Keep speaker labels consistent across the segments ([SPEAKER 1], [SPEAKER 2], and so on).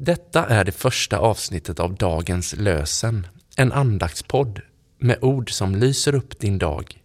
[SPEAKER 1] Detta är det första avsnittet av dagens lösen, en andaktspodd med ord som lyser upp din dag.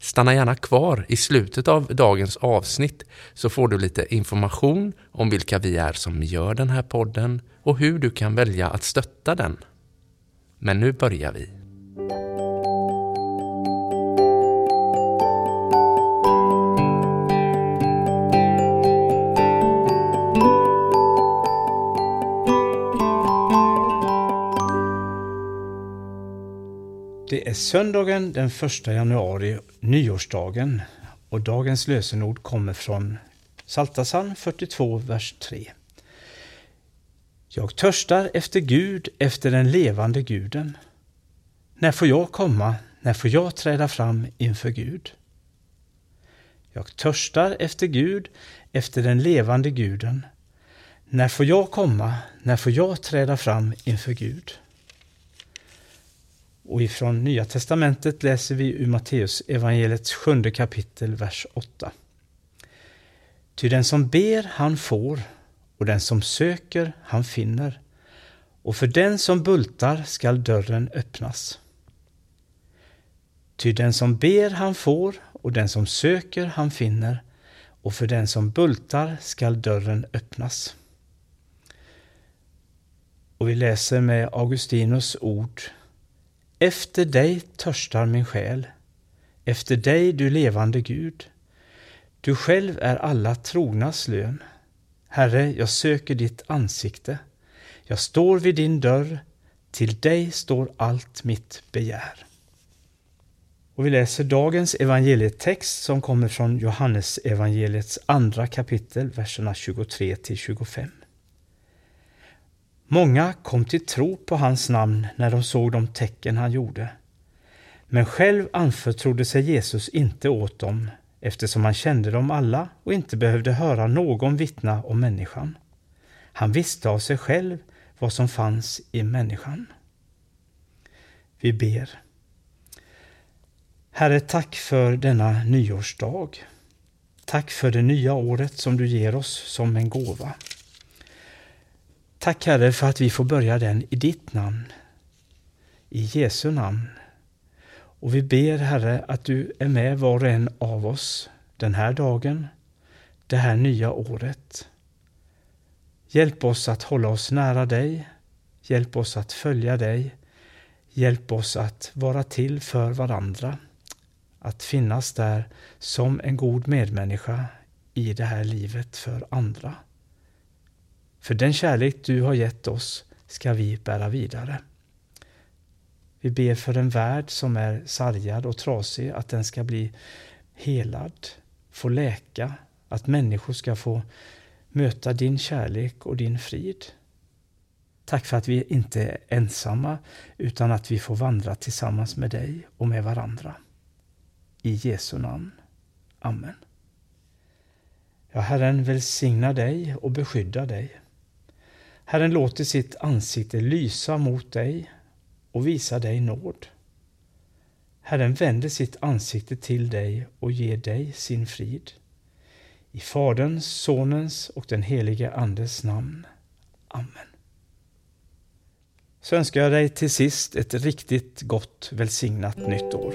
[SPEAKER 1] Stanna gärna kvar i slutet av dagens avsnitt så får du lite information om vilka vi är som gör den här podden och hur du kan välja att stötta den. Men nu börjar vi.
[SPEAKER 2] Det är söndagen den 1 januari, nyårsdagen, och dagens lösenord kommer från Psaltarpsalm 42, vers 3. Jag törstar efter Gud, efter den levande guden. När får jag komma, när får jag träda fram inför Gud? Jag törstar efter Gud, efter den levande guden. När får jag komma, när får jag träda fram inför Gud? Och ifrån Nya Testamentet läser vi ur Matteus evangeliets sjunde kapitel, vers 8. Ty den som ber, han får, och den som söker, han finner. Och för den som bultar skall dörren öppnas. Ty den som ber, han får, och den som söker, han finner. Och för den som bultar skall dörren öppnas. Och vi läser med Augustinus ord efter dig törstar min själ, efter dig du levande Gud. Du själv är alla trognas lön. Herre, jag söker ditt ansikte. Jag står vid din dörr, till dig står allt mitt begär. Och vi läser dagens evangelietext som kommer från Johannes evangeliets andra kapitel, verserna 23 till 25. Många kom till tro på hans namn när de såg de tecken han gjorde. Men själv anförtrodde sig Jesus inte åt dem eftersom han kände dem alla och inte behövde höra någon vittna om människan. Han visste av sig själv vad som fanns i människan. Vi ber. Herre, tack för denna nyårsdag. Tack för det nya året som du ger oss som en gåva. Tack Herre för att vi får börja den i ditt namn, i Jesu namn. Och vi ber Herre att du är med var och en av oss den här dagen, det här nya året. Hjälp oss att hålla oss nära dig, hjälp oss att följa dig, hjälp oss att vara till för varandra, att finnas där som en god medmänniska i det här livet för andra. För den kärlek du har gett oss ska vi bära vidare. Vi ber för en värld som är sargad och trasig, att den ska bli helad, få läka, att människor ska få möta din kärlek och din frid. Tack för att vi inte är ensamma, utan att vi får vandra tillsammans med dig och med varandra. I Jesu namn. Amen. Ja, Herren välsigna dig och beskydda dig. Herren låter sitt ansikte lysa mot dig och visa dig nåd. Herren vänder sitt ansikte till dig och ger dig sin frid. I Faderns, Sonens och den helige Andes namn. Amen. Så önskar jag dig till sist ett riktigt gott välsignat nytt år.